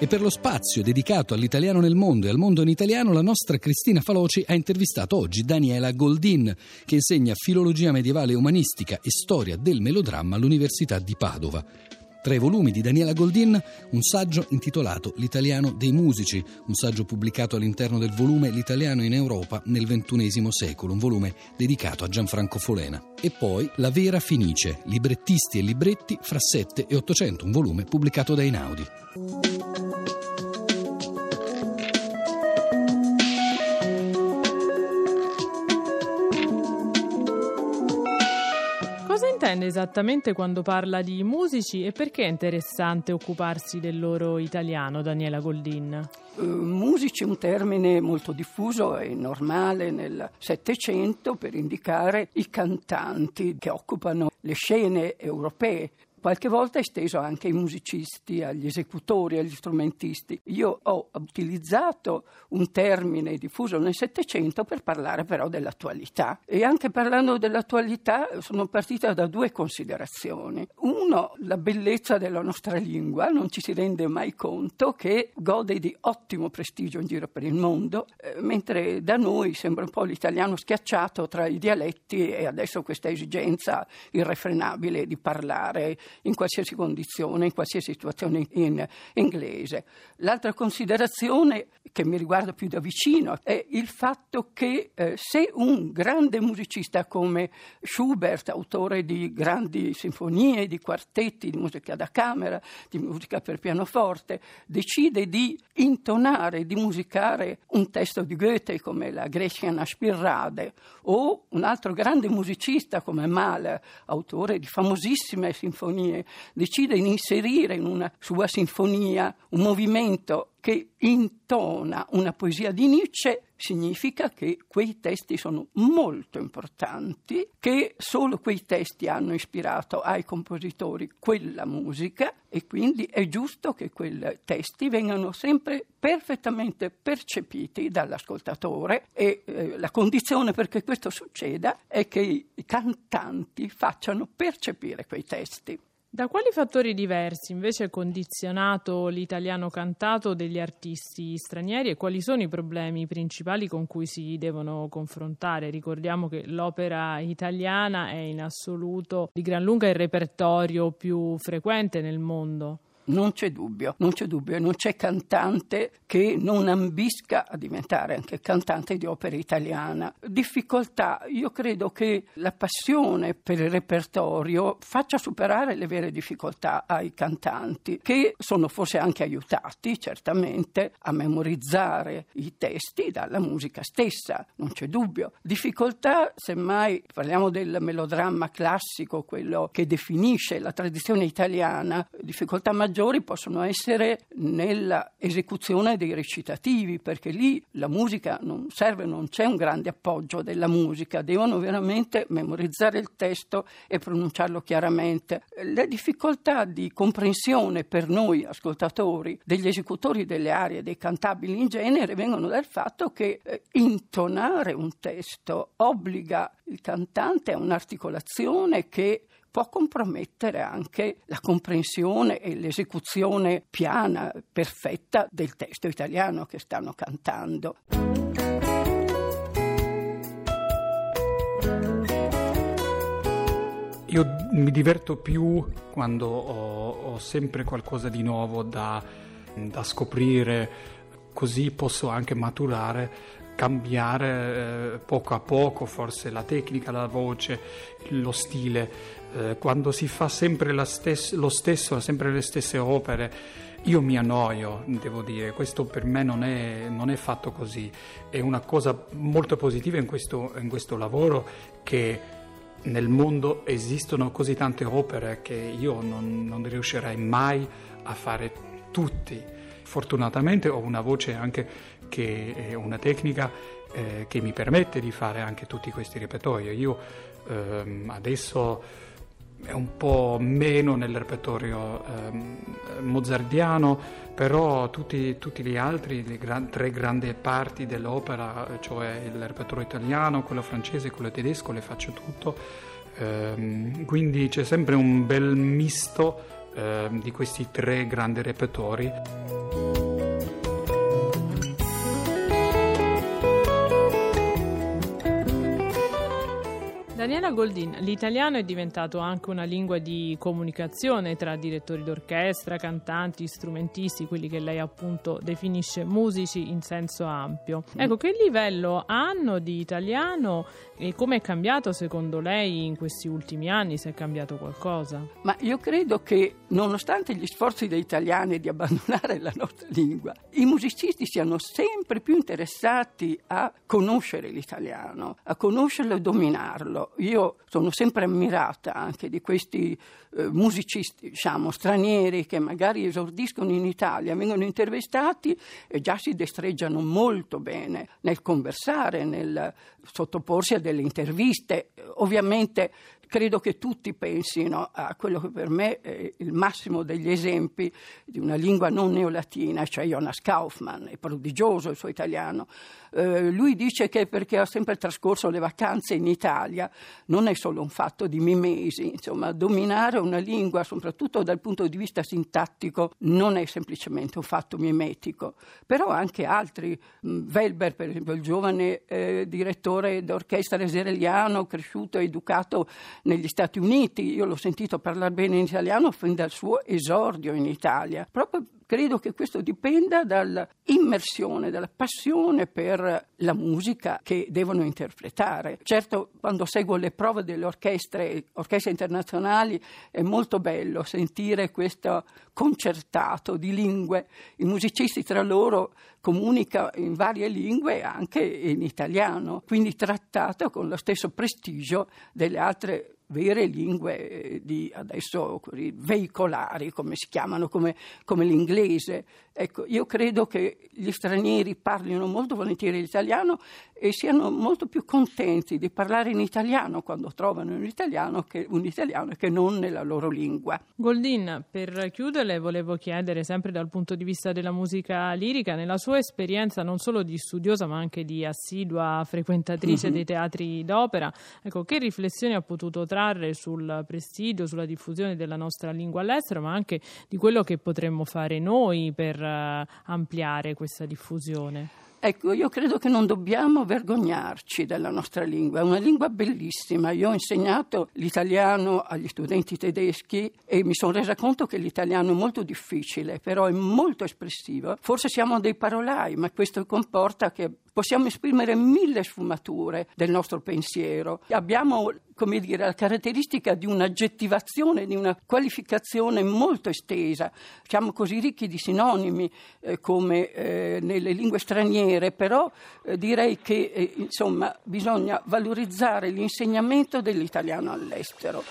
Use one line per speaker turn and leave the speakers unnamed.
E per lo spazio dedicato all'italiano nel mondo e al mondo in italiano, la nostra Cristina Faloci ha intervistato oggi Daniela Goldin, che insegna filologia medievale umanistica e storia del melodramma all'Università di Padova. Tra i volumi di Daniela Goldin, un saggio intitolato L'italiano dei musici, un saggio pubblicato all'interno del volume L'italiano in Europa nel XXI secolo, un volume dedicato a Gianfranco Folena. E poi La vera Finice, librettisti e libretti fra 7 e 800, un volume pubblicato da Inaudi.
Esattamente quando parla di musici e perché è interessante occuparsi del loro italiano, Daniela Goldin?
Uh, musici è un termine molto diffuso e normale nel Settecento per indicare i cantanti che occupano le scene europee qualche volta esteso anche ai musicisti, agli esecutori, agli strumentisti. Io ho utilizzato un termine diffuso nel Settecento per parlare però dell'attualità e anche parlando dell'attualità sono partita da due considerazioni. Uno, la bellezza della nostra lingua, non ci si rende mai conto che gode di ottimo prestigio in giro per il mondo, eh, mentre da noi sembra un po' l'italiano schiacciato tra i dialetti e adesso questa esigenza irrefrenabile di parlare in qualsiasi condizione, in qualsiasi situazione in inglese. L'altra considerazione che mi riguarda più da vicino è il fatto che eh, se un grande musicista come Schubert, autore di grandi sinfonie, di quartetti, di musica da camera, di musica per pianoforte, decide di intonare, di musicare un testo di Goethe come la Greciana Spirrade o un altro grande musicista come Mahler, autore di famosissime sinfonie, decide di inserire in una sua sinfonia un movimento che intona una poesia di Nietzsche significa che quei testi sono molto importanti, che solo quei testi hanno ispirato ai compositori quella musica e quindi è giusto che quei testi vengano sempre perfettamente percepiti dall'ascoltatore e eh, la condizione perché questo succeda è che i cantanti facciano percepire quei testi.
Da quali fattori diversi invece è condizionato l'italiano cantato degli artisti stranieri e quali sono i problemi principali con cui si devono confrontare? Ricordiamo che l'opera italiana è in assoluto di gran lunga il repertorio più frequente nel mondo
non c'è dubbio, non c'è dubbio, non c'è cantante che non ambisca a diventare anche cantante di opera italiana. Difficoltà, io credo che la passione per il repertorio faccia superare le vere difficoltà ai cantanti, che sono forse anche aiutati certamente a memorizzare i testi dalla musica stessa, non c'è dubbio. Difficoltà, semmai parliamo del melodramma classico, quello che definisce la tradizione italiana, difficoltà maggiore maggiori possono essere nella esecuzione dei recitativi, perché lì la musica non serve, non c'è un grande appoggio della musica, devono veramente memorizzare il testo e pronunciarlo chiaramente. Le difficoltà di comprensione per noi ascoltatori degli esecutori delle arie, dei cantabili in genere, vengono dal fatto che eh, intonare un testo obbliga il cantante a un'articolazione che può compromettere anche la comprensione e l'esecuzione piana, perfetta del testo italiano che stanno cantando.
Io mi diverto più quando ho, ho sempre qualcosa di nuovo da, da, scoprire, così posso anche maturare, cambiare eh, poco a poco forse la tecnica, la voce, lo stile eh, quando si fa sempre stes- lo stesso, sempre le stesse opere, io mi annoio, devo dire, questo per me non è, non è fatto così. È una cosa molto positiva in questo, in questo lavoro che nel mondo esistono così tante opere che io non, non riuscirei mai a fare tutti. Fortunatamente ho una voce anche che è una tecnica eh, che mi permette di fare anche tutti questi repertori. Io ehm, adesso è un po' meno nel repertorio ehm, mozardiano, però tutti, tutti gli altri, le gran, tre grandi parti dell'opera, cioè il repertorio italiano, quello francese e quello tedesco, le faccio tutto. Ehm, quindi c'è sempre un bel misto ehm, di questi tre grandi repertori.
Daniela Goldin, l'italiano è diventato anche una lingua di comunicazione tra direttori d'orchestra, cantanti, strumentisti, quelli che lei appunto definisce musici in senso ampio. Ecco, che livello hanno di italiano e come è cambiato secondo lei in questi ultimi anni, se è cambiato qualcosa?
Ma io credo che nonostante gli sforzi degli italiani di abbandonare la nostra lingua, i musicisti siano sempre più interessati a conoscere l'italiano, a conoscerlo e dominarlo. Io sono sempre ammirata anche di questi eh, musicisti, diciamo, stranieri che magari esordiscono in Italia, vengono intervistati e già si destreggiano molto bene nel conversare, nel sottoporsi a delle interviste. Ovviamente credo che tutti pensino a quello che per me è il massimo degli esempi di una lingua non neolatina, cioè Jonas Kaufmann, è prodigioso il suo italiano. Eh, lui dice che perché ha sempre trascorso le vacanze in Italia non è solo un fatto di mimesi, insomma, dominare una lingua, soprattutto dal punto di vista sintattico, non è semplicemente un fatto mimetico, però anche altri, Welber per esempio, il giovane eh, direttore d'orchestra israeliano, cresciuto e educato negli Stati Uniti, io l'ho sentito parlare bene in italiano fin dal suo esordio in Italia, proprio Credo che questo dipenda dall'immersione, dalla passione per la musica che devono interpretare. Certo, quando seguo le prove delle orchestre, orchestre internazionali, è molto bello sentire questo concertato di lingue. I musicisti tra loro comunicano in varie lingue, anche in italiano, quindi trattato con lo stesso prestigio delle altre vere lingue eh, di adesso veicolari, come si chiamano, come, come, l'inglese. Ecco, io credo che gli stranieri parlino molto volentieri l'italiano e siano molto più contenti di parlare in italiano quando trovano un italiano che, un italiano che non nella loro lingua.
Goldin, per chiudere volevo chiedere, sempre dal punto di vista della musica lirica, nella sua esperienza non solo di studiosa ma anche di assidua frequentatrice mm-hmm. dei teatri d'opera, ecco, che riflessioni ha potuto trarre sul prestigio, sulla diffusione della nostra lingua all'estero, ma anche di quello che potremmo fare noi per ampliare questa diffusione.
Ecco, io credo che non dobbiamo vergognarci della nostra lingua, è una lingua bellissima. Io ho insegnato l'italiano agli studenti tedeschi e mi sono resa conto che l'italiano è molto difficile, però è molto espressivo. Forse siamo dei parolai, ma questo comporta che possiamo esprimere mille sfumature del nostro pensiero. Abbiamo come dire, la caratteristica di un'aggettivazione, di una qualificazione molto estesa. Siamo così ricchi di sinonimi eh, come eh, nelle lingue straniere, però eh, direi che eh, insomma, bisogna valorizzare l'insegnamento dell'italiano all'estero.